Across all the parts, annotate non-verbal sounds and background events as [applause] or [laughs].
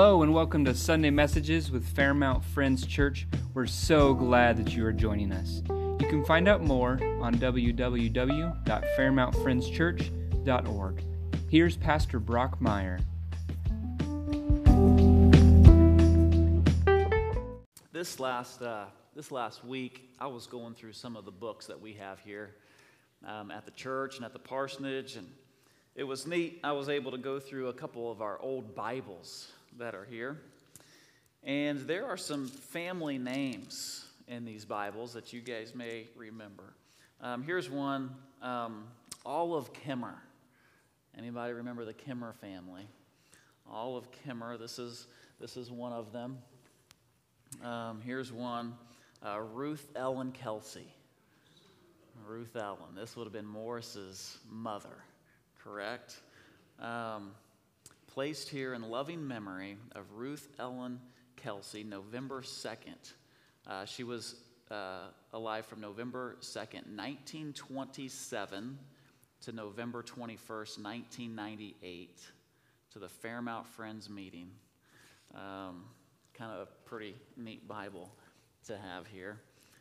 Hello, and welcome to Sunday Messages with Fairmount Friends Church. We're so glad that you are joining us. You can find out more on www.fairmountfriendschurch.org. Here's Pastor Brock Meyer. This last, uh, this last week, I was going through some of the books that we have here um, at the church and at the parsonage, and it was neat. I was able to go through a couple of our old Bibles that are here. And there are some family names in these Bibles that you guys may remember. Um, here's one um, Olive Kimmer. Anybody remember the Kimmer family? Olive Kimmer, this is, this is one of them. Um, here's one uh, Ruth Ellen Kelsey. Ruth Ellen. This would have been Morris's mother, correct? Um, placed here in loving memory of Ruth Ellen Kelsey, November 2nd. Uh, she was uh, alive from November 2nd, 1927 to November 21st, 1998, to the Fairmount Friends meeting. Um, kind of a pretty neat Bible to have here.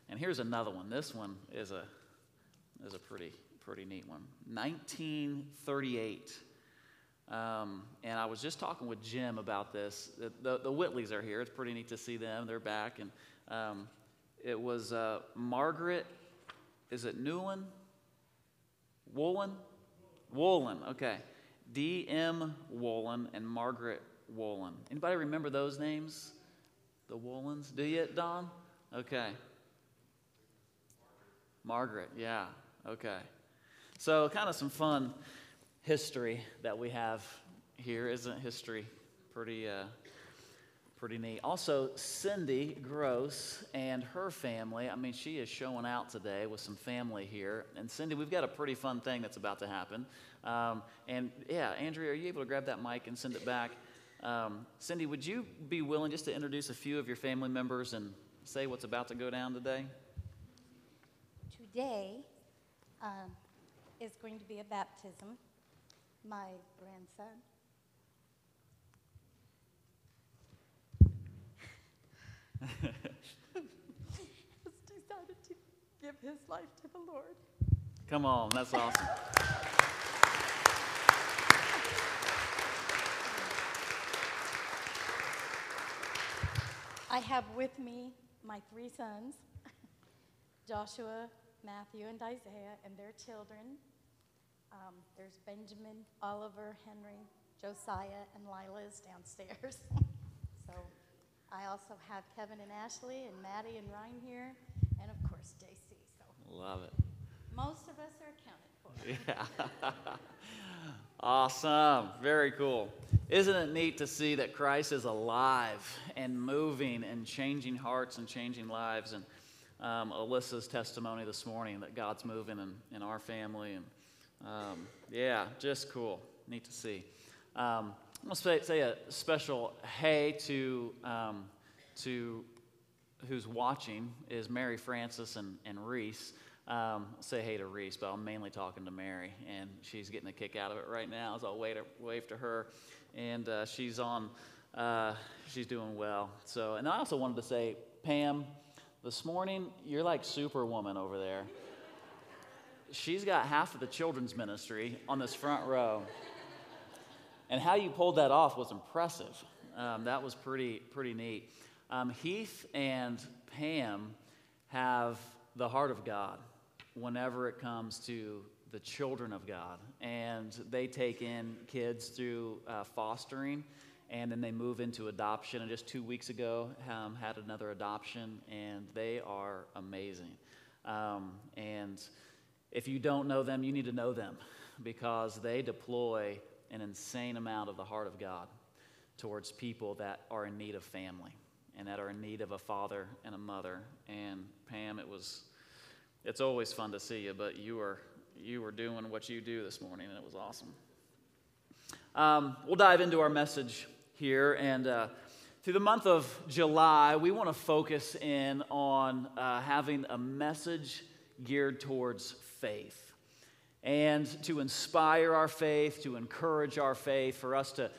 And here's another one. This one is a, is a pretty, pretty neat one. 1938. Um, and I was just talking with Jim about this. The, the, Whitleys are here. It's pretty neat to see them. They're back. And um, it was uh, Margaret, is it Newland? Woolen? Woolen, okay. D.M. Woolen and Margaret Woolen. Anybody remember those names? The Woolens? Do you, Don? Okay. Margaret, yeah, okay. So, kind of some fun history that we have here. Isn't history pretty, uh, pretty neat? Also, Cindy Gross and her family. I mean, she is showing out today with some family here. And Cindy, we've got a pretty fun thing that's about to happen. Um, and yeah, Andrea, are you able to grab that mic and send it back? Um, Cindy, would you be willing just to introduce a few of your family members and say what's about to go down today? Today um, is going to be a baptism my grandson. [laughs] has decided to give his life to the Lord. Come on, that's awesome. I have with me my three sons, [laughs] Joshua, Matthew, and Isaiah, and their children. Um, there's Benjamin, Oliver, Henry, Josiah, and Lila is downstairs. [laughs] so I also have Kevin and Ashley and Maddie and Ryan here, and of course JC. So love it. Most of us are accounted for. [laughs] Yeah. [laughs] awesome. Very cool. Isn't it neat to see that Christ is alive and moving and changing hearts and changing lives? And um, Alyssa's testimony this morning that God's moving in, in our family and um, yeah, just cool. Neat to see. Um, I'm going to say, a special hey to, um, to who's watching is Mary Francis and, and Reese. Um, say hey to Reese, but I'm mainly talking to Mary, and she's getting a kick out of it right now. So I'll wave to, wave to her, and uh, she's on. Uh, she's doing well. So, and I also wanted to say, Pam, this morning you're like Superwoman over there she's got half of the children's ministry on this front row. And how you pulled that off was impressive. Um, that was pretty, pretty neat. Um, Heath and Pam have the heart of God whenever it comes to the children of God. And they take in kids through uh, fostering, and then they move into adoption. And just two weeks ago, um, had another adoption, and they are amazing. Um, and if you don't know them, you need to know them because they deploy an insane amount of the heart of God towards people that are in need of family and that are in need of a father and a mother. And Pam, it was it's always fun to see you, but you were you were doing what you do this morning, and it was awesome. Um, we'll dive into our message here, and uh, through the month of July, we want to focus in on uh, having a message geared towards faith and to inspire our faith, to encourage our faith, for us to,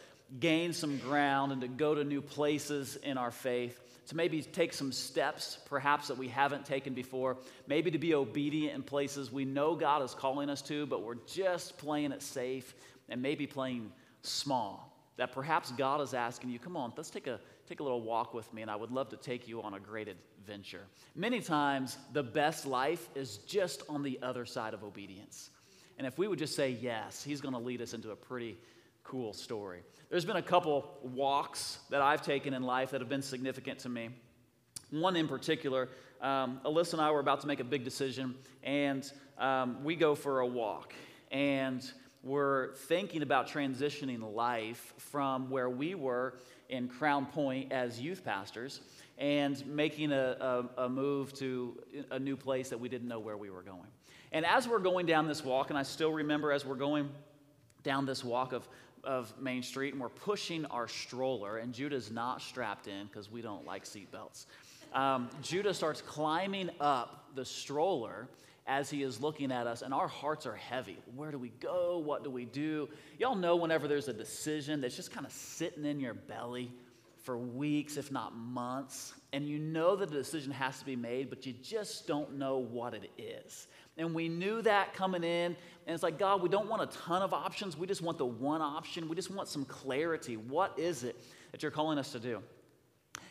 gain some ground and to go to new places in our faith, to maybe take some steps perhaps that we haven't taken before, maybe to be obedient in places we know God is calling us to, but we're just playing it safe and maybe playing small. That perhaps God is asking you, come on, let's take a, take a little walk with me, and I would love to take you on a great adventure. Many times, the best life is just on the other side of obedience. And if we would just say yes, He's going to lead us into a pretty cool story. There's been a couple walks that I've taken in life that have been significant to me. One in particular, um, Alyssa and I were about to make a big decision, and um, we go for a walk. And we're thinking about transitioning life from where we were in Crown Point as youth pastors and making a, a, a, move to a new place that we didn't know where we were going. And as we're going down this walk, and I still remember as we're going down this walk of, of Main Street, and we're pushing our stroller, and Judah's not strapped in because we don't like seatbelts. Um, Judah starts climbing up the stroller as he is looking at us, and our hearts are heavy. Where do we go? What do we do? Y'all know whenever there's a decision that's just kind of sitting in your belly for weeks, if not months, and you know that the decision has to be made, but you just don't know what it is. And we knew that coming in, and it's like, God, we don't want a ton of options. We just want the one option. We just want some clarity. What is it that you're calling us to do?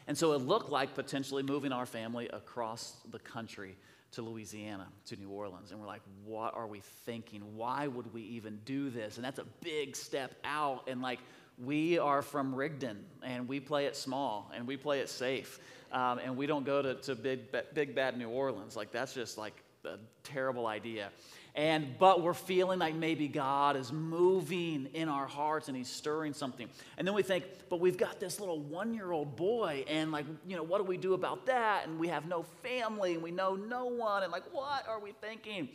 And so it looked like potentially moving our family across the country to Louisiana, to New Orleans. And we're like, what are we thinking? Why would we even do this? And that's a big step out. And like, we are from Rigdon and we play it small and we play it safe. Um, and we don't go to, to big, big, bad New Orleans. Like, that's just like a terrible idea and but we're feeling like maybe God is moving in our hearts and he's stirring something. And then we think, but we've got this little 1-year-old boy and like, you know, what do we do about that? And we have no family and we know no one and like what are we thinking?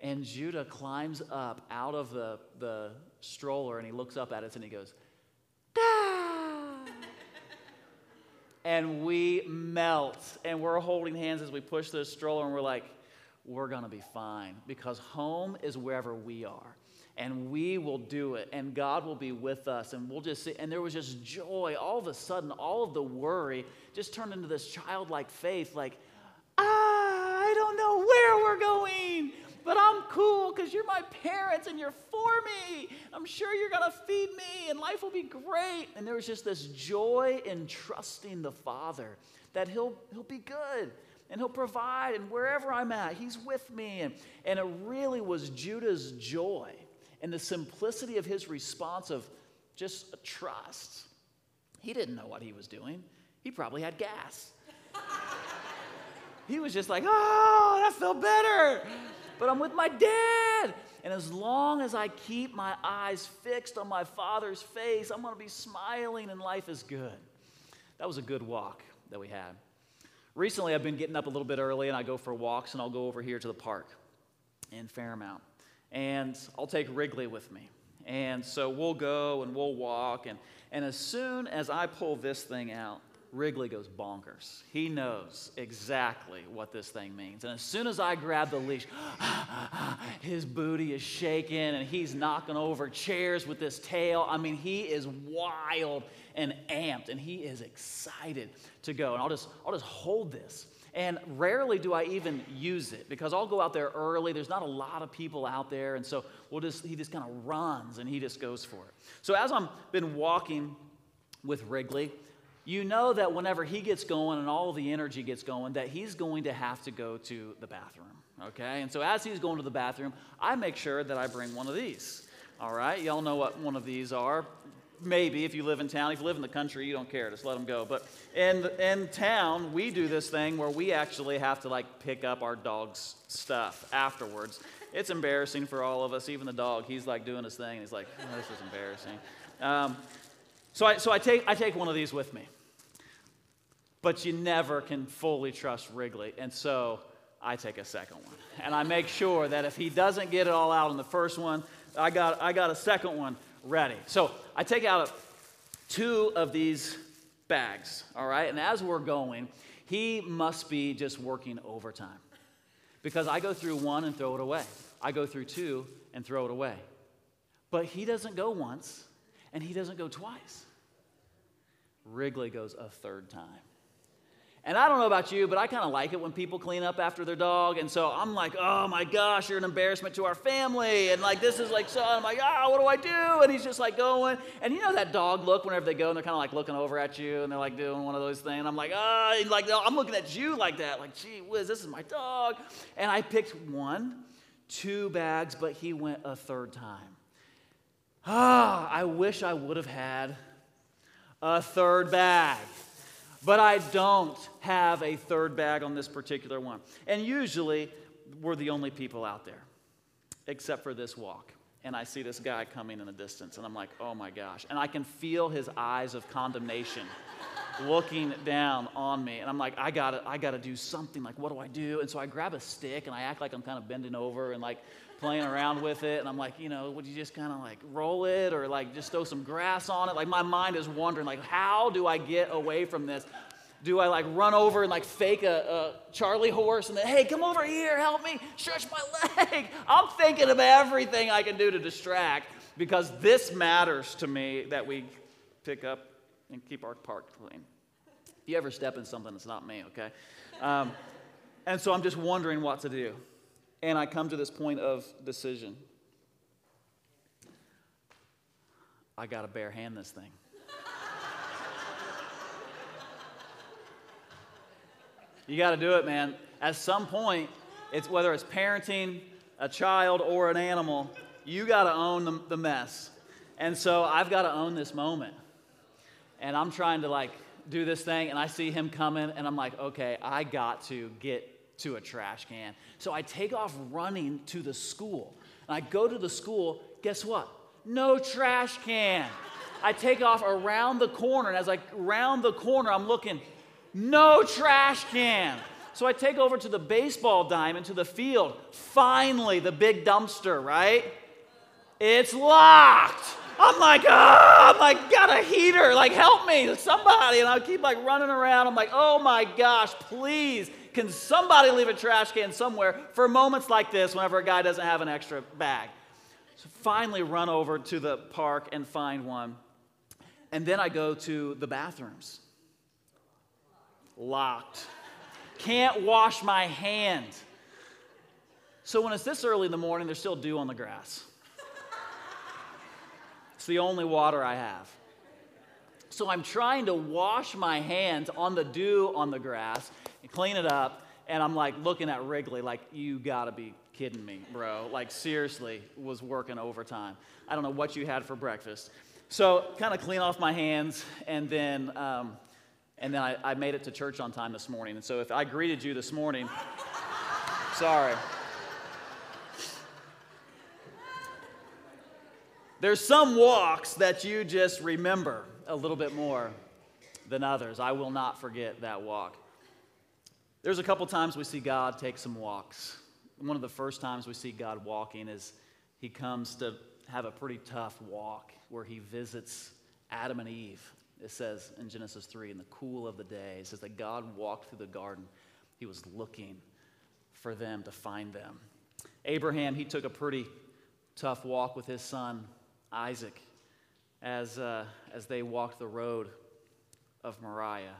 And Judah climbs up out of the, the stroller and he looks up at us and he goes, and we melt and we're holding hands as we push this stroller and we're like, we're going to be fine because home is wherever we are. And we will do it, and God will be with us, and we'll just see. And there was just joy. All of a sudden, all of the worry just turned into this childlike faith like, ah, I don't know where we're going, but I'm cool because you're my parents and you're for me. I'm sure you're going to feed me, and life will be great. And there was just this joy in trusting the Father that He'll, he'll be good and he'll provide and wherever i'm at he's with me. And, and it really was judah's joy and the simplicity of his response of just trust. He didn't know what he was doing. He probably had gas. He was just like oh that felt better. But i'm with my dad. And as long as i keep my eyes fixed on my father's face i'm going to be smiling and life is good. That was a good walk that we had Recently, I've been getting up a little bit early and I go for walks and I'll go over here to the park in Fairmount. And I'll take Wrigley with me. And so we'll go and we'll walk. And, and as soon as I pull this thing out, Wrigley goes bonkers. He knows exactly what this thing means. And as soon as I grab the leash, [gasps] his booty is shaking and he's knocking over chairs with this tail. I mean, he is wild and amped and he is excited to go. And I'll just, I'll just hold this. And rarely do I even use it because I'll go out there early. There's not a lot of people out there. And so we'll just, he just kind of runs and he just goes for it. So as I've been walking with Wrigley, you know that whenever he gets going and all the energy gets going, that he's going to have to go to the bathroom. Okay? And so as he's going to the bathroom, I make sure that I bring one of these. All right? Y'all know what one of these are maybe if you live in town. If you live in the country, you don't care. Just let them go. But in, in town, we do this thing where we actually have to like pick up our dog's stuff afterwards. It's embarrassing for all of us. Even the dog, he's like doing his thing. And he's like, oh, this is embarrassing. Um, so I, so I, take, I take one of these with me. But you never can fully trust Wrigley. And so I take a second one. And I make sure that if he doesn't get it all out in the first one, I got, I got a second one ready. So I take out two of these bags, all right? And as we're going, he must be just working overtime because I go through one and throw it away. I go through two and throw it away. But he doesn't go once And he doesn't go twice. Wrigley goes a third time. And I don't know about you, but I kind of like it when people clean up after their dog. And so I'm like, oh my gosh, you're an embarrassment to our family. And like, this is like, so I'm like, ah, what do I do? And he's just like going. And you know that dog look whenever they go and they're kind of like looking over at you and they're like doing one of those things. I'm like, ah, oh, like, I'm looking at you like that. Like, gee whiz, this is my dog. And I picked one, two bags, but he went a third time. Ah, I wish I would have had a third bag. But I don't have a third bag on this particular one. And usually, we're the only people out there, except for this walk. And I see this guy coming in the distance, and I'm like, oh my gosh. And I can feel his eyes of condemnation looking down on me. And I'm like, I gotta, I gotta do something. Like, what do I do? And so I grab a stick and I act like I'm kind of bending over and like playing around with it. And I'm like, you know, would you just kind of like roll it or like just throw some grass on it? Like my mind is wondering, like, how do I get away from this? Do I like run over and like fake a, a Charlie horse and then, hey, come over here, help me, stretch my [laughs] leg? I'm thinking of everything I can do to distract because this matters to me that we pick up and keep our park clean. If you ever step in something, it's not me, okay? Um, and so I'm just wondering what to do. And I come to this point of decision. I got to bare hand this thing. you got to do it, man. At some point, it's whether it's parenting a child or an animal, you got to own the, the mess. And so I've got to own this moment. And I'm trying to like do this thing, and I see him coming, and I'm like, okay, I got to get to a trash can. So I take off running to the school. And I go to the school, guess what? No trash can. I take off around the corner, and as I round the corner, I'm looking, no trash can. So I take over to the baseball diamond, to the field. Finally, the big dumpster, right? It's locked. I'm like, oh, I'm like, got a heater. Like, help me, somebody. And I keep like running around. I'm like, oh my gosh, please can somebody leave a trash can somewhere for moments like this whenever a guy doesn't have an extra bag? So finally run over to the park and find one. And then I go to the bathrooms. Locked. Can't wash my hand. So when it's this early in the morning, there's still dew on the grass. The only water I have. So I'm trying to wash my hands on the dew on the grass, and clean it up. And I'm like looking at Wrigley, like, you gotta be kidding me, bro. Like, seriously, was working overtime. I don't know what you had for breakfast. So, kind of clean off my hands, and then, um, and then I, I made it to church on time this morning. And so, if I greeted you this morning, [laughs] sorry. There's some walks that you just remember a little bit more than others. I will not forget that walk. There's a couple times we see God take some walks. One of the first times we see God walking is he comes to have a pretty tough walk where he visits Adam and Eve. It says in Genesis 3, in the cool of the day, it says that God walked through the garden. He was looking for them to find them. Abraham, he took a pretty tough walk with his son Isaac as, uh, as they walked the road of Moriah.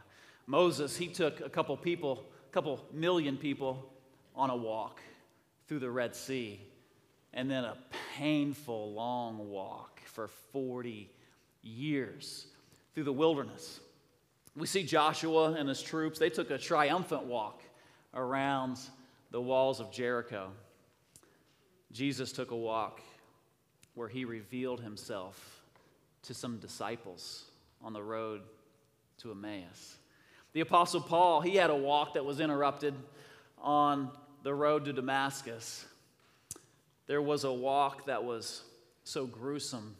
Moses, he took a couple people a couple million people on a walk through the Red Sea, and then a painful long walk for 40 years through the wilderness. We see Joshua and his troops, they took a triumphant walk around the walls of Jericho. Jesus took a walk where he revealed himself to some disciples on the road to Emmaus. The Apostle Paul, he had a walk that was interrupted on the road to Damascus. There was a walk that was so gruesome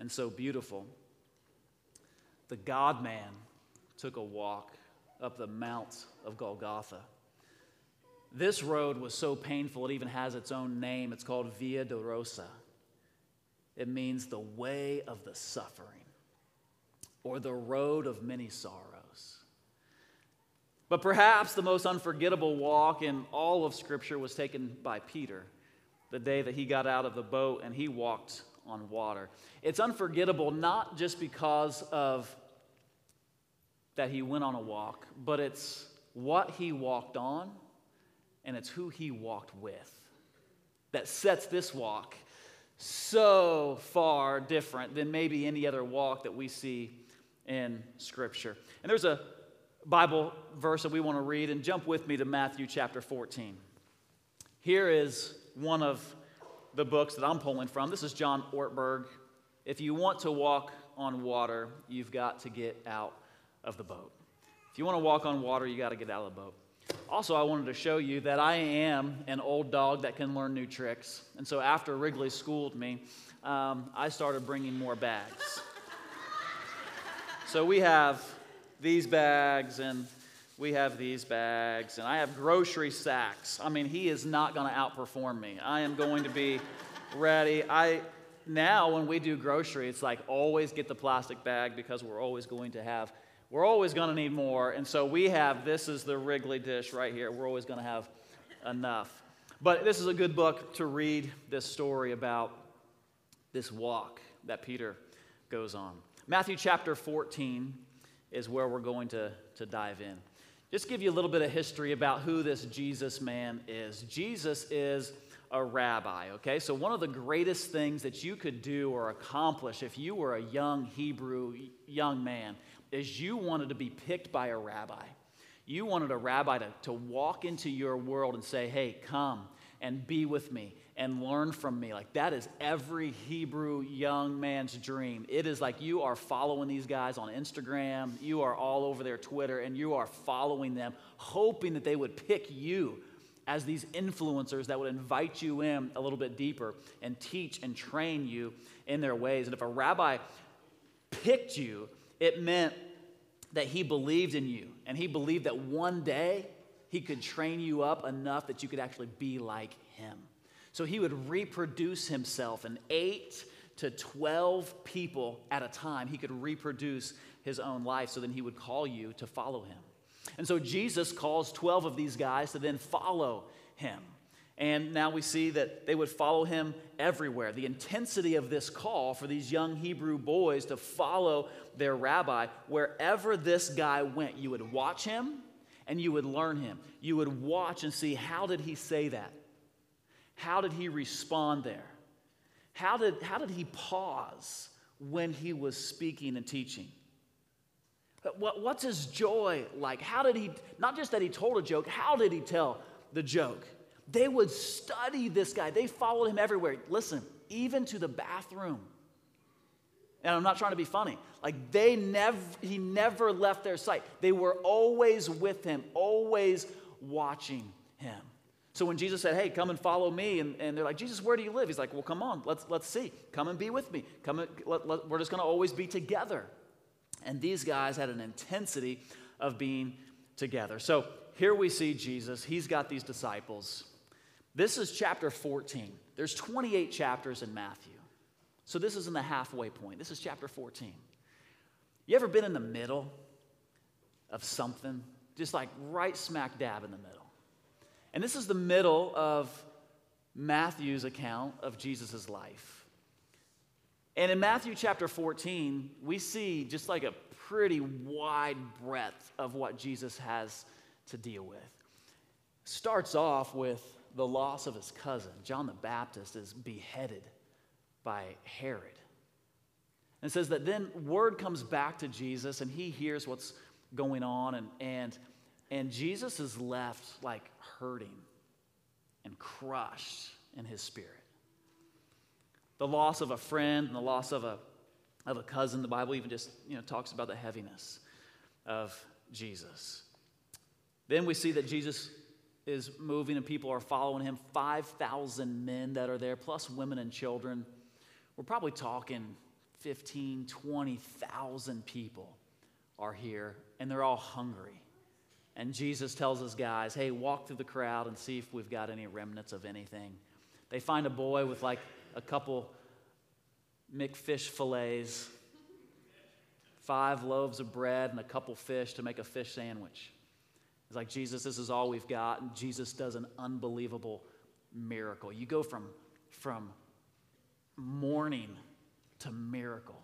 and so beautiful. The God man took a walk up the Mount of Golgotha. This road was so painful, it even has its own name. It's called Via Dolorosa. It means the way of the suffering or the road of many sorrows. But perhaps the most unforgettable walk in all of Scripture was taken by Peter the day that he got out of the boat and he walked on water. It's unforgettable not just because of that he went on a walk, but it's what he walked on and it's who he walked with that sets this walk so far different than maybe any other walk that we see in Scripture. And there's a Bible verse that we want to read, and jump with me to Matthew chapter 14. Here is one of the books that I'm pulling from. This is John Ortberg. If you want to walk on water, you've got to get out of the boat. If you want to walk on water, you got to get out of the boat. Also, I wanted to show you that I am an old dog that can learn new tricks. And so after Wrigley schooled me, um, I started bringing more bags. so we have these bags and we have these bags and I have grocery sacks. I mean, he is not going to outperform me. I am going to be ready. I now when we do grocery, it's like always get the plastic bag because we're always going to have we're always going to need more. And so we have this is the Wrigley dish right here. We're always going to have enough. But this is a good book to read this story about this walk that Peter goes on. Matthew chapter 14 is where we're going to, to dive in. Just give you a little bit of history about who this Jesus man is. Jesus is a rabbi, okay? So, one of the greatest things that you could do or accomplish if you were a young Hebrew young man is you wanted to be picked by a rabbi. You wanted a rabbi to, to walk into your world and say, hey, come and be with me and learn from me. Like that is every Hebrew young man's dream. It is like you are following these guys on Instagram, you are all over their Twitter, and you are following them, hoping that they would pick you as these influencers that would invite you in a little bit deeper and teach and train you in their ways. And if a rabbi picked you, it meant that he believed in you and he believed that one day he could train you up enough that you could actually be like him. So he would reproduce himself in eight to 12 people at a time. He could reproduce his own life. So then he would call you to follow him. And so Jesus calls 12 of these guys to then follow him. And now we see that they would follow him everywhere. The intensity of this call for these young Hebrew boys to follow their rabbi, wherever this guy went, you would watch him and you would learn him. You would watch and see how did he say that? How did he respond there? How did, how did he pause when he was speaking and teaching? What, what's his joy like? How did he, not just that he told a joke, how did he tell the joke? They would study this guy. They followed him everywhere. Listen, even to the bathroom. And I'm not trying to be funny. Like they never he never left their sight. They were always with him, always watching him. So when Jesus said, Hey, come and follow me, and, and they're like, Jesus, where do you live? He's like, Well, come on, let's let's see. Come and be with me. Come and, let, let, we're just gonna always be together. And these guys had an intensity of being together. So here we see Jesus. He's got these disciples. This is chapter 14. There's 28 chapters in Matthew. So this is in the halfway point. This is chapter 14. You ever been in the middle of something? Just like right smack dab in the middle. And this is the middle of Matthew's account of Jesus' life. And in Matthew chapter 14, we see just like a pretty wide breadth of what Jesus has to deal with. Starts off with the loss of his cousin. John the Baptist is beheaded by Herod. And says that then word comes back to Jesus and he hears what's going on, and, and, and Jesus is left like hurting and crushed in his spirit. The loss of a friend and the loss of a, of a cousin, the Bible even just you know, talks about the heaviness of Jesus. Then we see that Jesus is moving and people are following him. 5,000 men that are there, plus women and children. We're probably talking 15, 20,000 people are here, and they're all hungry. And Jesus tells his guys, hey, walk through the crowd and see if we've got any remnants of anything. They find a boy with like a couple McFish fillets, five loaves of bread, and a couple fish to make a fish sandwich. It's like, Jesus, this is all we've got. And Jesus does an unbelievable miracle. You go from, from mourning to miracle.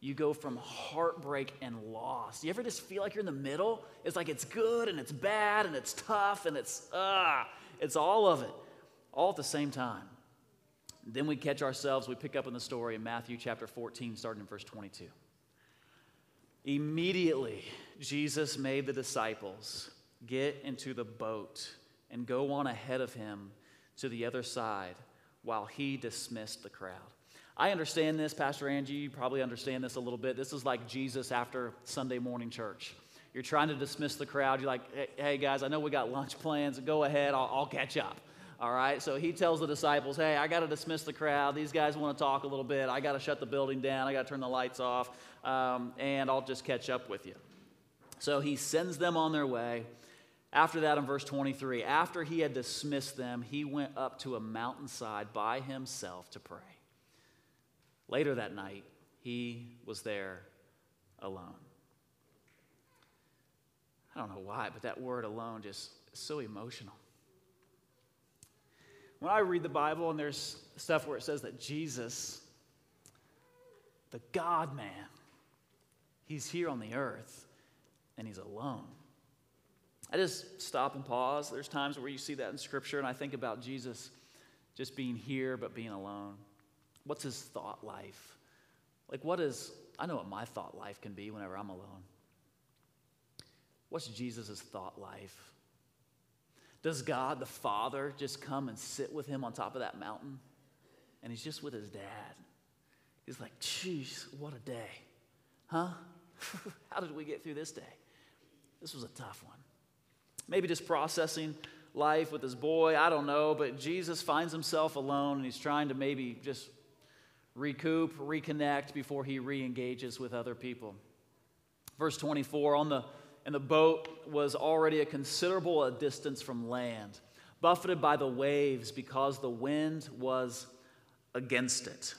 You go from heartbreak and loss. You ever just feel like you're in the middle? It's like it's good and it's bad and it's tough and it's ah, it's all of it, all at the same time. Then we catch ourselves, we pick up in the story in Matthew chapter 14, starting in verse 22. Immediately, Jesus made the disciples get into the boat and go on ahead of him to the other side while he dismissed the crowd. I understand this, Pastor Angie. You probably understand this a little bit. This is like Jesus after Sunday morning church. You're trying to dismiss the crowd. You're like, hey, guys, I know we got lunch plans. Go ahead, I'll, I'll catch up. All right, so he tells the disciples, hey, I got to dismiss the crowd. These guys want to talk a little bit. I got to shut the building down. I got to turn the lights off, um, and I'll just catch up with you. So he sends them on their way. After that, in verse 23, after he had dismissed them, he went up to a mountainside by himself to pray. Later that night, he was there alone. I don't know why, but that word alone just so emotional. When I read the Bible and there's stuff where it says that Jesus, the God man, he's here on the earth and he's alone. I just stop and pause. There's times where you see that in Scripture, and I think about Jesus just being here but being alone. What's his thought life? Like, what is, I know what my thought life can be whenever I'm alone. What's Jesus' thought life? Does God the Father just come and sit with him on top of that mountain? And he's just with his dad. He's like, geez, what a day. Huh? [laughs] How did we get through this day? This was a tough one. Maybe just processing life with his boy, I don't know, but Jesus finds himself alone and he's trying to maybe just recoup, reconnect before he re engages with other people. Verse 24 on the, and the boat was already a considerable distance from land, buffeted by the waves because the wind was against it.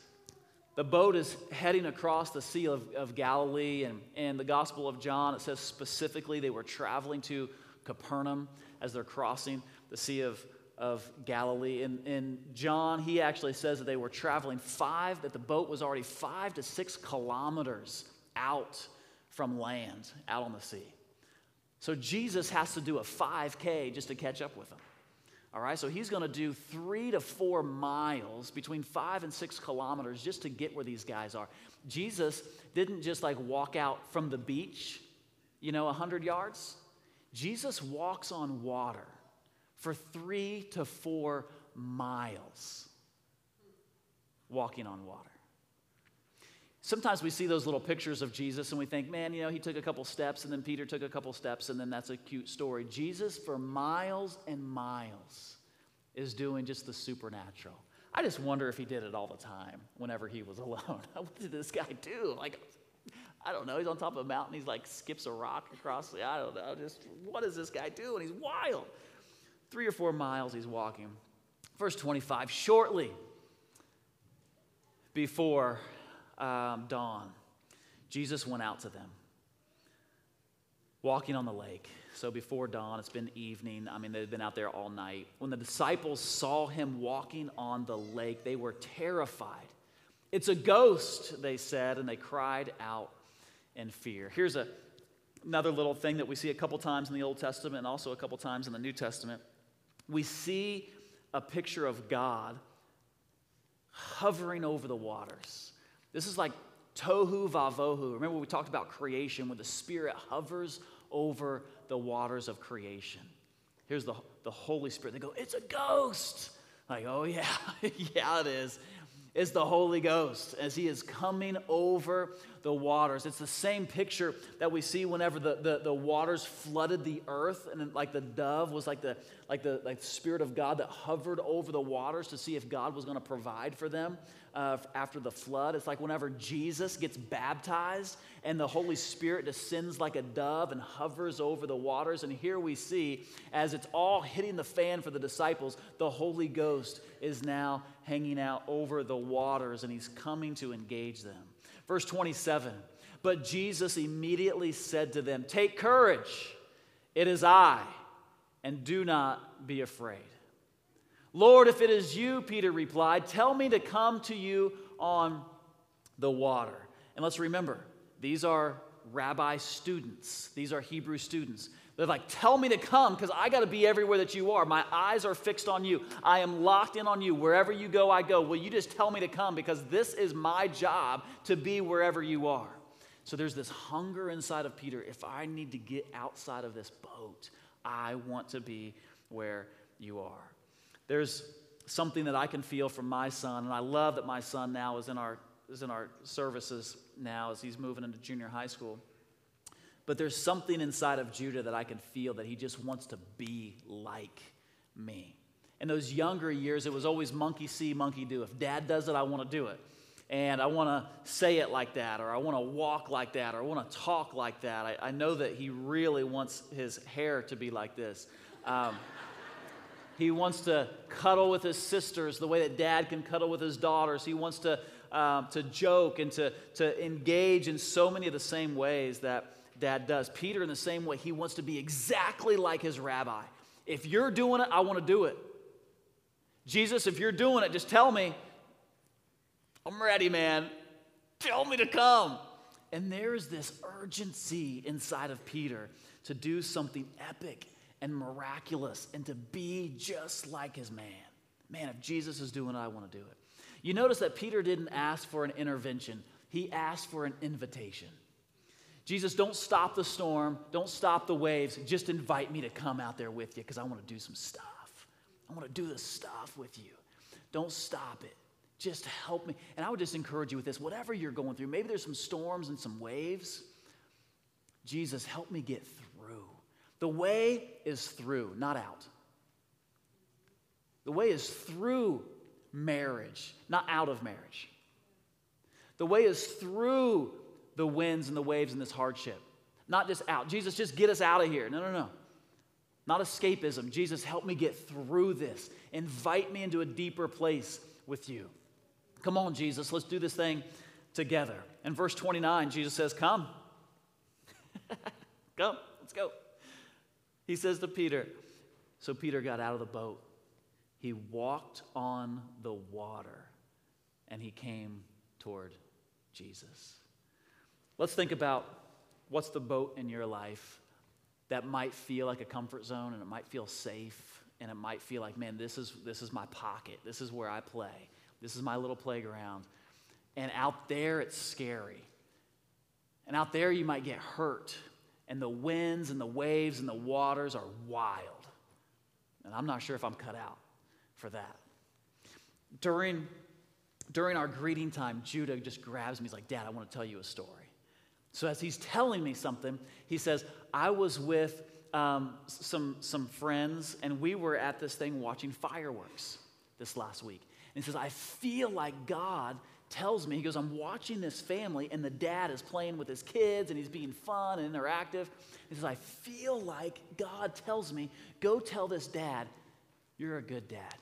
The boat is heading across the Sea of, of Galilee, and in the Gospel of John, it says specifically they were traveling to Capernaum as they're crossing the Sea of, of Galilee. And, in John, he actually says that they were traveling five, that the boat was already five to six kilometers out from land, out on the sea. So Jesus has to do a 5K just to catch up with them. All right, so he's going to do three to four miles, between five and six kilometers, just to get where these guys are. Jesus didn't just like walk out from the beach, you know, 100 yards. Jesus walks on water for three to four miles, walking on water. Sometimes we see those little pictures of Jesus and we think, man, you know, he took a couple steps and then Peter took a couple steps and then that's a cute story. Jesus, for miles and miles, is doing just the supernatural. I just wonder if he did it all the time whenever he was [laughs] alone. what did this guy do? Like, I don't know. He's on top of a mountain. He's like skips a rock across. The, I don't know. Just what is this guy doing? He's wild. Three or four miles he's walking. Verse 25. Shortly before um, dawn, Jesus went out to them, walking on the lake. So before dawn, it's been evening. I mean, they've been out there all night. When the disciples saw him walking on the lake, they were terrified. It's a ghost, they said, and they cried out and fear. Here's a, another little thing that we see a couple times in the Old Testament and also a couple times in the New Testament. We see a picture of God hovering over the waters. This is like tohu vavohu. Remember, we talked about creation when the Spirit hovers over the waters of creation. Here's the, the Holy Spirit. They go, It's a ghost. Like, oh, yeah, [laughs] yeah, it is is the Holy Ghost as He is coming over the waters. It's the same picture that we see whenever the, the, the waters flooded the earth, and like the dove was like the, like, the, like the Spirit of God that hovered over the waters to see if God was going to provide for them uh, after the flood. It's like whenever Jesus gets baptized and the Holy Spirit descends like a dove and hovers over the waters. And here we see, as it's all hitting the fan for the disciples, the Holy Ghost is now hanging out over the waters and he's coming to engage them. Verse 27 But Jesus immediately said to them, Take courage, it is I, and do not be afraid. Lord, if it is you, Peter replied, tell me to come to you on the water. And let's remember, these are rabbi students, these are Hebrew students. They're like, tell me to come because I got to be everywhere that you are. My eyes are fixed on you. I am locked in on you. Wherever you go, I go. Will you just tell me to come because this is my job to be wherever you are? So there's this hunger inside of Peter. If I need to get outside of this boat, I want to be where you are. There's something that I can feel from my son, and I love that my son now is in our, is in our services now as he's moving into junior high school. But there's something inside of Judah that I can feel that he just wants to be like me. In those younger years, it was always monkey see, monkey do. If dad does it, I want to do it. And I want to say it like that, or I want to walk like that, or I want to talk like that. I, I, know that he really wants his hair to be like this. Um, he wants to cuddle with his sisters the way that dad can cuddle with his daughters. He wants to, um, to joke and to, to engage in so many of the same ways that dad does. Peter, in the same way, he wants to be exactly like his rabbi. If you're doing it, I want to do it. Jesus, if you're doing it, just tell me. I'm ready, man. Tell me to come. And there's this urgency inside of Peter to do something epic and miraculous and to be just like his man. Man, if Jesus is doing it, I want to do it. You notice that Peter didn't ask for an intervention, he asked for an invitation. Jesus, don't stop the storm. Don't stop the waves. Just invite me to come out there with you because I want to do some stuff. I want to do this stuff with you. Don't stop it. Just help me. And I would just encourage you with this whatever you're going through, maybe there's some storms and some waves. Jesus, help me get through. The way is through, not out. The way is through marriage, not out of marriage. The way is through the winds and the waves and this hardship. Not just out. Jesus, just get us out of here. No, no, no. Not escapism. Jesus, help me get through this. Invite me into a deeper place with you. Come on, Jesus, let's do this thing together. In verse 29, Jesus says, Come. [laughs] Come, let's go. He says to Peter, So Peter got out of the boat. He walked on the water and he came toward Jesus. Let's think about what's the boat in your life that might feel like a comfort zone and it might feel safe and it might feel like, man, this is, this is my pocket. This is where I play. This is my little playground. And out there, it's scary. And out there, you might get hurt. And the winds and the waves and the waters are wild. And I'm not sure if I'm cut out for that. During, during our greeting time, Judah just grabs me. He's like, Dad, I want to tell you a story. So as he's telling me something, he says, I was with um, some, some friends, and we were at this thing watching fireworks this last week. And he says, I feel like God tells me, he goes, I'm watching this family, and the dad is playing with his kids, and he's being fun and interactive. He says, I feel like God tells me, go tell this dad, you're a good dad.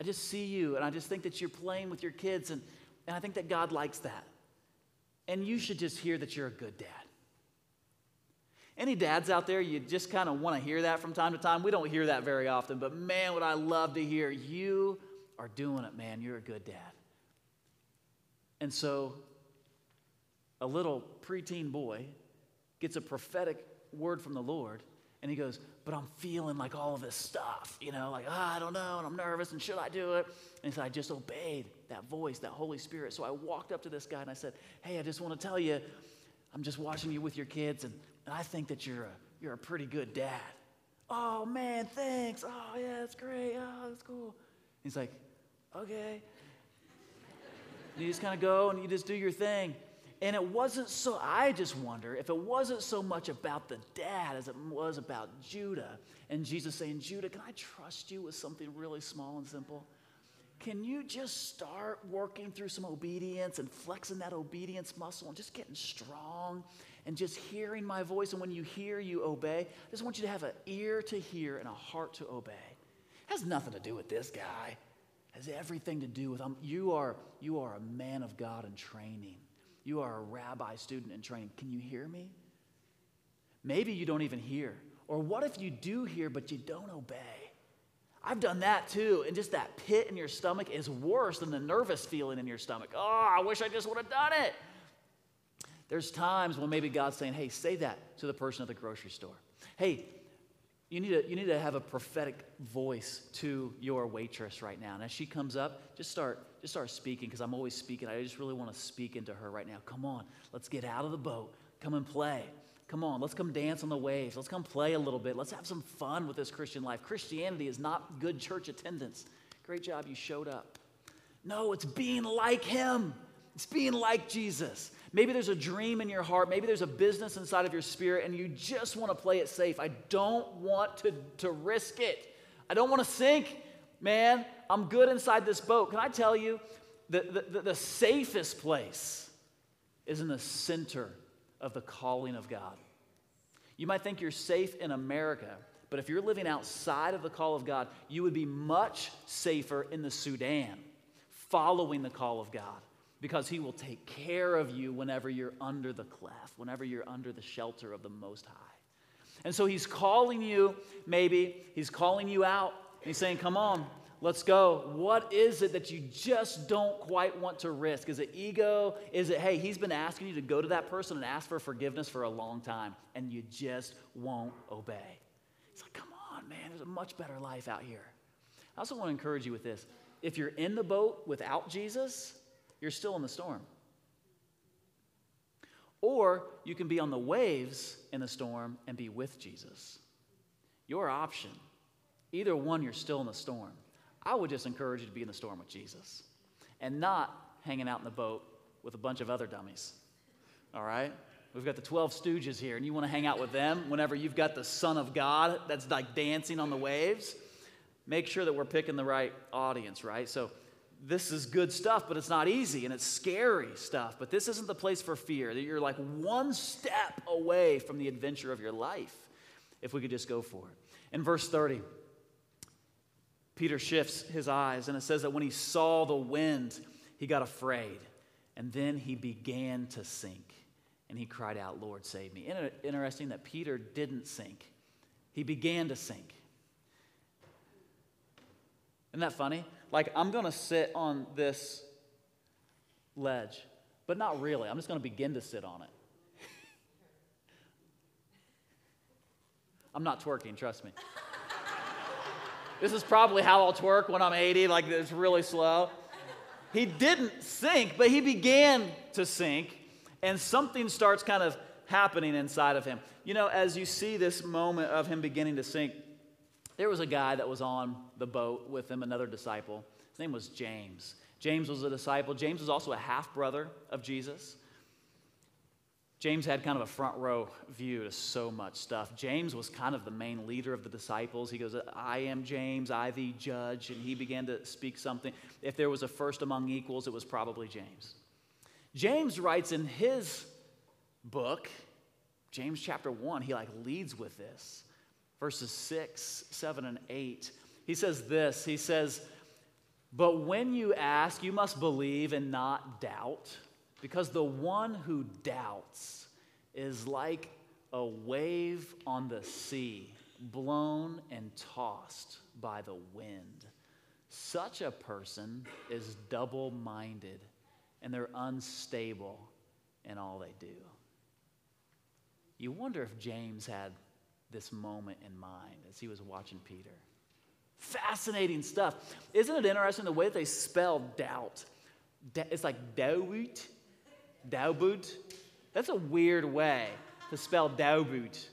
I just see you, and I just think that you're playing with your kids, and, and I think that God likes that. And you should just hear that you're a good dad. Any dads out there, you just kind of want to hear that from time to time? We don't hear that very often, but man, would I love to hear you are doing it, man. You're a good dad. And so, a little preteen boy gets a prophetic word from the Lord, and he goes, But I'm feeling like all of this stuff, you know, like, oh, I don't know, and I'm nervous, and should I do it? And he said, I just obeyed that voice, that Holy Spirit. So I walked up to this guy and I said, Hey, I just want to tell you, I'm just watching you with your kids, and, and I think that you're a, you're a pretty good dad. Oh, man, thanks. Oh, yeah, that's great. Oh, that's cool. He's like, Okay. you just kind of go and you just do your thing. And it wasn't so, I just wonder if it wasn't so much about the dad as it was about Judah. And Jesus saying, Judah, can I trust you with something really small and simple? Can you just start working through some obedience and flexing that obedience muscle and just getting strong and just hearing my voice? And when you hear, you obey. I just want you to have an ear to hear and a heart to obey. It has nothing to do with this guy. Has everything to do with um, you are you are a man of God in training. You are a rabbi student in training. Can you hear me? Maybe you don't even hear. Or what if you do hear but you don't obey? I've done that too. And just that pit in your stomach is worse than the nervous feeling in your stomach. Oh, I wish I just would have done it. There's times when maybe God's saying, hey, say that to the person at the grocery store. Hey, you need, to, you need to have a prophetic voice to your waitress right now. And as she comes up, just start, just start speaking because I'm always speaking. I just really want to speak into her right now. Come on, let's get out of the boat. Come and play. Come on, let's come dance on the waves. Let's come play a little bit. Let's have some fun with this Christian life. Christianity is not good church attendance. Great job, you showed up. No, it's being like Him, it's being like Jesus. Maybe there's a dream in your heart. Maybe there's a business inside of your spirit, and you just want to play it safe. I don't want to, to risk it. I don't want to sink. Man, I'm good inside this boat. Can I tell you, the, the, the safest place is in the center of the calling of God. You might think you're safe in America, but if you're living outside of the call of God, you would be much safer in the Sudan, following the call of God because he will take care of you whenever you're under the cleft, whenever you're under the shelter of the Most High. And so he's calling you, maybe, he's calling you out. He's saying, Come on, let's go. What is it that you just don't quite want to risk? Is it ego? Is it, hey, he's been asking you to go to that person and ask for forgiveness for a long time, and you just won't obey? It's like, Come on, man, there's a much better life out here. I also want to encourage you with this. If you're in the boat without Jesus, you're still in the storm. Or you can be on the waves in the storm and be with Jesus. Your option. Either one, you're still in the storm. I would just encourage you to be in the storm with Jesus and not hanging out in the boat with a bunch of other dummies. All right? We've got the 12 stooges here, and you want to hang out with them whenever you've got the Son of God that's like dancing on the waves. Make sure that we're picking the right audience, right? So this is good stuff, but it's not easy and it's scary stuff. But this isn't the place for fear. That you're like one step away from the adventure of your life if we could just go for it. In verse 30, Peter shifts his eyes and it says that when he saw the wind, he got afraid. And then he began to sink. And he cried out, Lord, save me. Interesting that Peter didn't sink, he began to sink. Isn't that funny? Like, I'm going to sit on this ledge, but not really. I'm just going to begin to sit on it. I'm not twerking, trust me. this is probably how I'll twerk when I'm 80, like it's really slow. He didn't sink, but he began to sink, and something starts kind of happening inside of him. You know, as you see this moment of him beginning to sink, there was a guy that was on the boat with him, another disciple. His name was James. James was a disciple. James was also a half brother of Jesus. James had kind of a front row view to so much stuff. James was kind of the main leader of the disciples. He goes, I am James, I the judge. And he began to speak something. If there was a first among equals, it was probably James. James writes in his book, James chapter 1, he like leads with this verses 6, 7, and 8. He says this He says, But when you ask, you must believe and not doubt, because the one who doubts is like a wave on the sea, blown and tossed by the wind. Such a person is double minded and they're unstable in all they do. You wonder if James had this moment in mind as he was watching Peter. Fascinating stuff. Isn't it interesting the way that they spell doubt? It's like Dawoot, Daubut. That's a weird way to spell Daubut,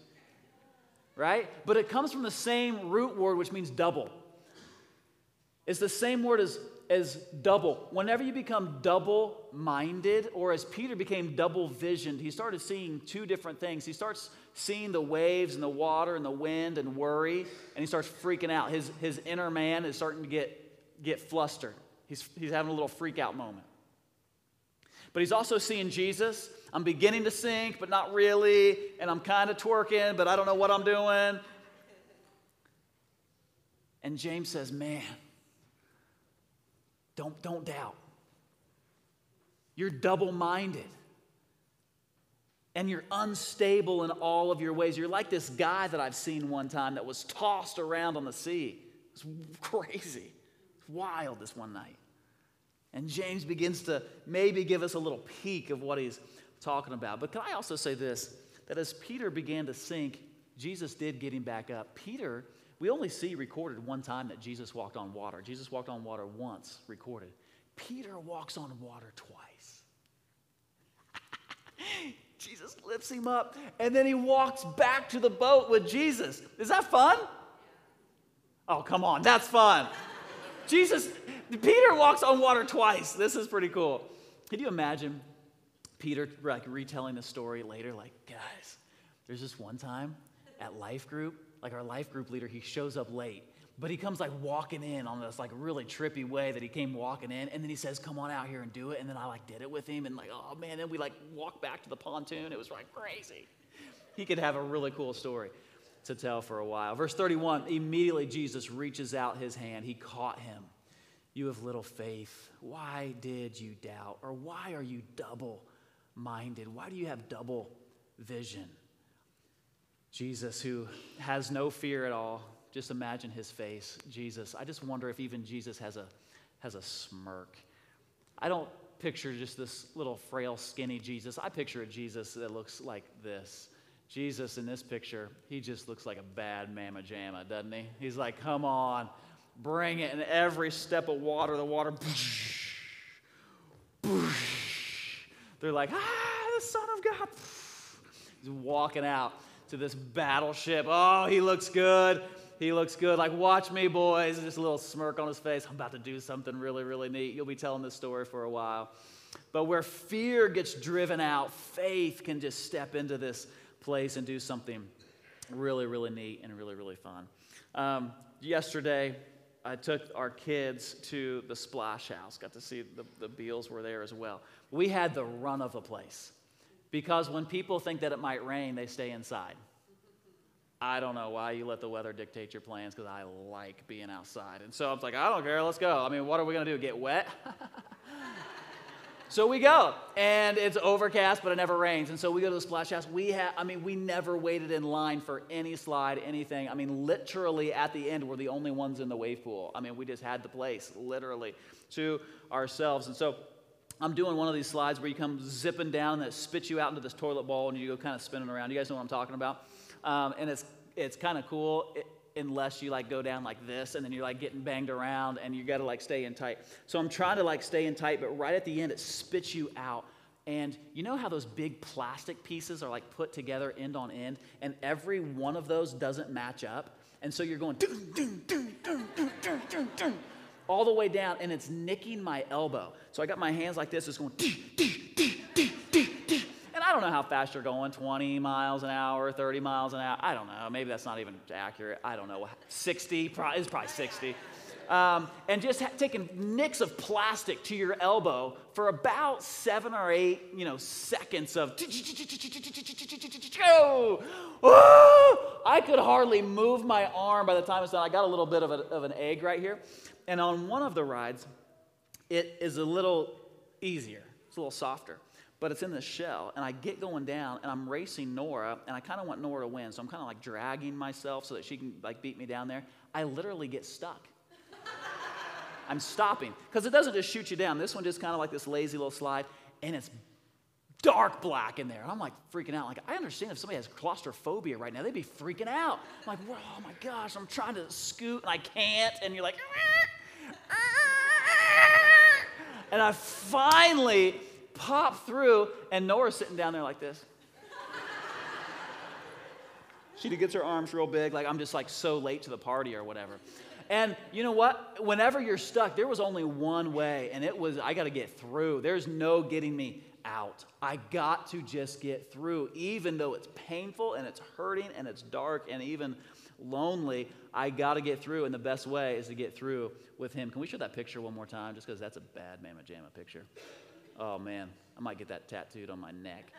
right? But it comes from the same root word, which means double. It's the same word as, as double. Whenever you become double minded, or as Peter became double visioned, he started seeing two different things. He starts seeing the waves and the water and the wind and worry, and he starts freaking out. His, his inner man is starting to get, get flustered. He's, he's having a little freak out moment. But he's also seeing Jesus. I'm beginning to sink, but not really, and I'm kind of twerking, but I don't know what I'm doing. And James says, Man, don't, don't doubt. You're double minded and you're unstable in all of your ways. You're like this guy that I've seen one time that was tossed around on the sea. It's crazy. It's wild this one night. And James begins to maybe give us a little peek of what he's talking about. But can I also say this that as Peter began to sink, Jesus did get him back up. Peter, we only see recorded one time that Jesus walked on water. Jesus walked on water once, recorded. Peter walks on water twice. [laughs] Jesus lifts him up, and then he walks back to the boat with Jesus. Is that fun? Oh, come on, that's fun. Jesus, Peter walks on water twice. This is pretty cool. Can you imagine Peter like retelling the story later? Like, guys, there's this one time at life group, like our life group leader, he shows up late but he comes like walking in on this like really trippy way that he came walking in, and then he says, "Come on out here and do it." And then I like did it with him, and like, oh man, then we like walked back to the pontoon. It was like crazy. He could have a really cool story to tell for a while. Verse 31 immediately Jesus reaches out his hand, he caught him. You have little faith. Why did you doubt? Or why are you double minded? Why do you have double vision? Jesus, who has no fear at all, just imagine his face, Jesus. I just wonder if even Jesus has a, has a smirk. I don't picture just this little frail, skinny Jesus. I picture a Jesus that looks like this. Jesus in this picture, he just looks like a bad mama jamma, doesn't he? He's like, come on, bring it. And every step of water, the water, they're like, ah, the Son of God. He's walking out to this battleship. Oh, he looks good. He looks good. Like, watch me, boys. Just a little smirk on his face. I'm about to do something really, really neat. You'll be telling this story for a while. But where fear gets driven out, faith can just step into this place and do something really, really neat and really, really fun. Um, yesterday, I took our kids to the splash house. Got to see the, the Beals were there as well. We had the run of the place because when people think that it might rain, they stay inside. I don't know why you let the weather dictate your plans because I like being outside. And so I was like, I don't care, let's go. I mean, what are we going to do? Get wet? [laughs] so we go, and it's overcast, but it never rains. And so we go to the splash house. We have, I mean, we never waited in line for any slide, anything. I mean, literally at the end, we're the only ones in the wave pool. I mean, we just had the place, literally, to ourselves. And so I'm doing one of these slides where you come zipping down that spits you out into this toilet bowl and you go kind of spinning around. You guys know what I'm talking about? Um, and it's, it's kind of cool unless you like go down like this and then you're like getting banged around and you got to like stay in tight. So I'm trying to like stay in tight, but right at the end it spits you out. And you know how those big plastic pieces are like put together end on end, and every one of those doesn't match up. And so you're going all the way down, and it's nicking my elbow. So I got my hands like this, it's going And I don't know how fast you're going 20 miles an hour, 30 miles an hour. I don't know. Maybe that's not even accurate. I don't know. 60, probably, it's probably 60. Um, and just ha- taking nicks of plastic to your elbow for about seven or eight, you know, seconds of. I could hardly move my arm by the time it's done. I got a little bit of, a, of an egg right here. And on one of the rides, it is a little easier, it's a little softer but it's in the shell. And I get going down and I'm racing Nora, and I kind of want Nora to win. So I'm kind of like dragging myself so that she can like beat me down there. I literally get stuck. I'm stopping because it doesn't just shoot you down. This one just kind of like this lazy little slide, and it's dark black in there. And I'm like freaking out. Like, I understand if somebody has claustrophobia right now, they'd be freaking out. I'm like, oh my gosh, I'm trying to scoot and I can't. And you're like, ah. and I finally pop through, and Nora's sitting down there like this. she gets her arms real big, like I'm just like so late to the party or whatever. And you know what? Whenever you're stuck, there was only one way, and it was I got to get through. There's no getting me out. I got to just get through, even though it's painful and it's hurting and it's dark and even lonely. I got to get through, and the best way is to get through with Him. Can we show that picture one more time? Just because that's a bad Mama Jamma picture. Oh man, I might get that tattooed on my neck.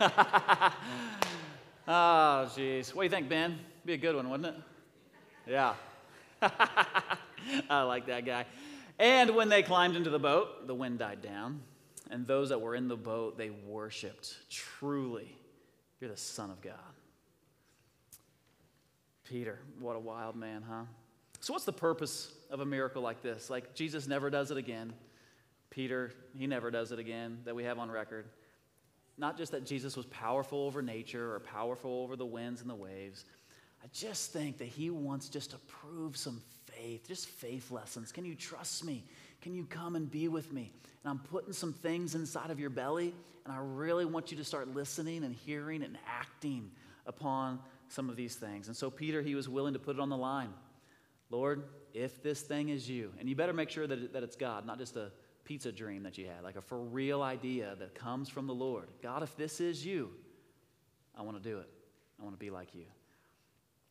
[laughs] oh, jeez. What do you think, Ben? Be a good one, wouldn't it? Yeah. [laughs] I like that guy. And when they climbed into the boat, the wind died down, and those that were in the boat, they worshiped. Truly, you're the Son of God. Peter, what a wild man, huh? So, what's the purpose of a miracle like this? Like, Jesus never does it again. Peter, he never does it again that we have on record. Not just that Jesus was powerful over nature or powerful over the winds and the waves. I just think that he wants just to prove some faith, just faith lessons. Can you trust me? Can you come and be with me? And I'm putting some things inside of your belly, and I really want you to start listening and hearing and acting upon some of these things. And so, Peter, he was willing to put it on the line. Lord, if this thing is you, and you better make sure that, it, that it's God, not just a pizza dream that you had, like a for real idea that comes from the Lord. God, if this is you, I want to do it. I want to be like you.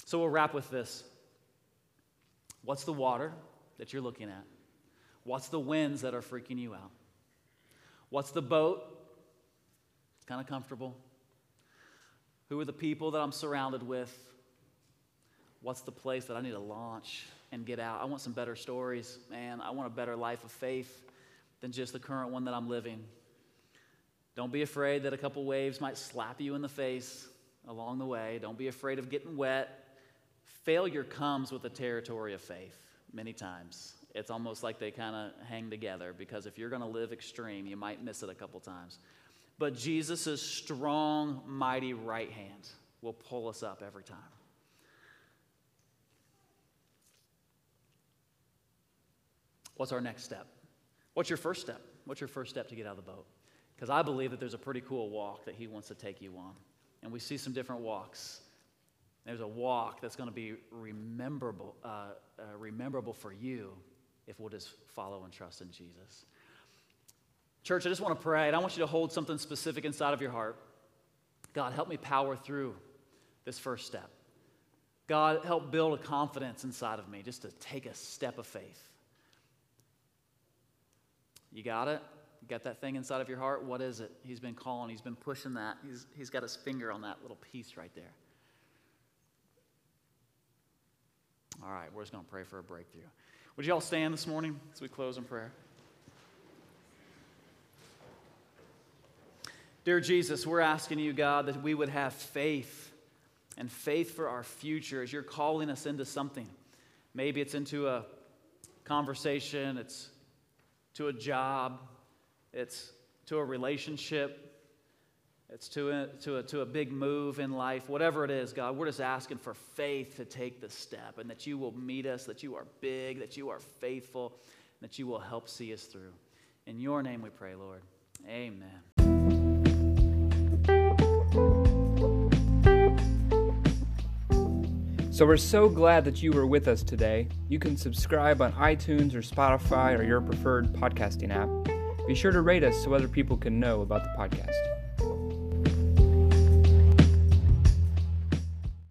So we'll wrap with this. What's the water that you're looking at? What's the winds that are freaking you out? What's the boat? It's kind of comfortable. Who are the people that I'm surrounded with? What's the place that I need to launch and get out? I want some better stories, man. I want a better life of faith than just the current one that I'm living. Don't be afraid that a couple waves might slap you in the face along the way. Don't be afraid of getting wet. Failure comes with the territory of faith many times. It's almost like they kind of hang together because if you're going to live extreme, you might miss it a couple times. But Jesus' strong, mighty right hand will pull us up every time. What's our next step? What's your first step? What's your first step to get out of the boat? Because I believe that there's a pretty cool walk that he wants to take you on. And we see some different walks. There's a walk that's going to be rememberable, uh, uh, rememberable for you if we'll just follow and trust in Jesus. Church, I just want to pray, and I want you to hold something specific inside of your heart. God, help me power through this first step. God, help build a confidence inside of me just to take a step of faith. You got it? You got that thing inside of your heart? What is it? He's been calling, he's been pushing that. He's, he's got his finger on that little piece right there. All right, we're just going to pray for a breakthrough. Would you all stand this morning as we close in prayer? Dear Jesus, we're asking you, God, that we would have faith and faith for our future as you're calling us into something. Maybe it's into a conversation, it's to a job, it's to a relationship, it's to a, to, a, to a big move in life, whatever it is, God, we're just asking for faith to take the step and that you will meet us, that you are big, that you are faithful, that you will help see us through. In your name we pray, Lord. Amen. So we're so glad that you were with us today. You can subscribe on iTunes or Spotify or your preferred podcasting app. Be sure to rate us so other people can know about the podcast.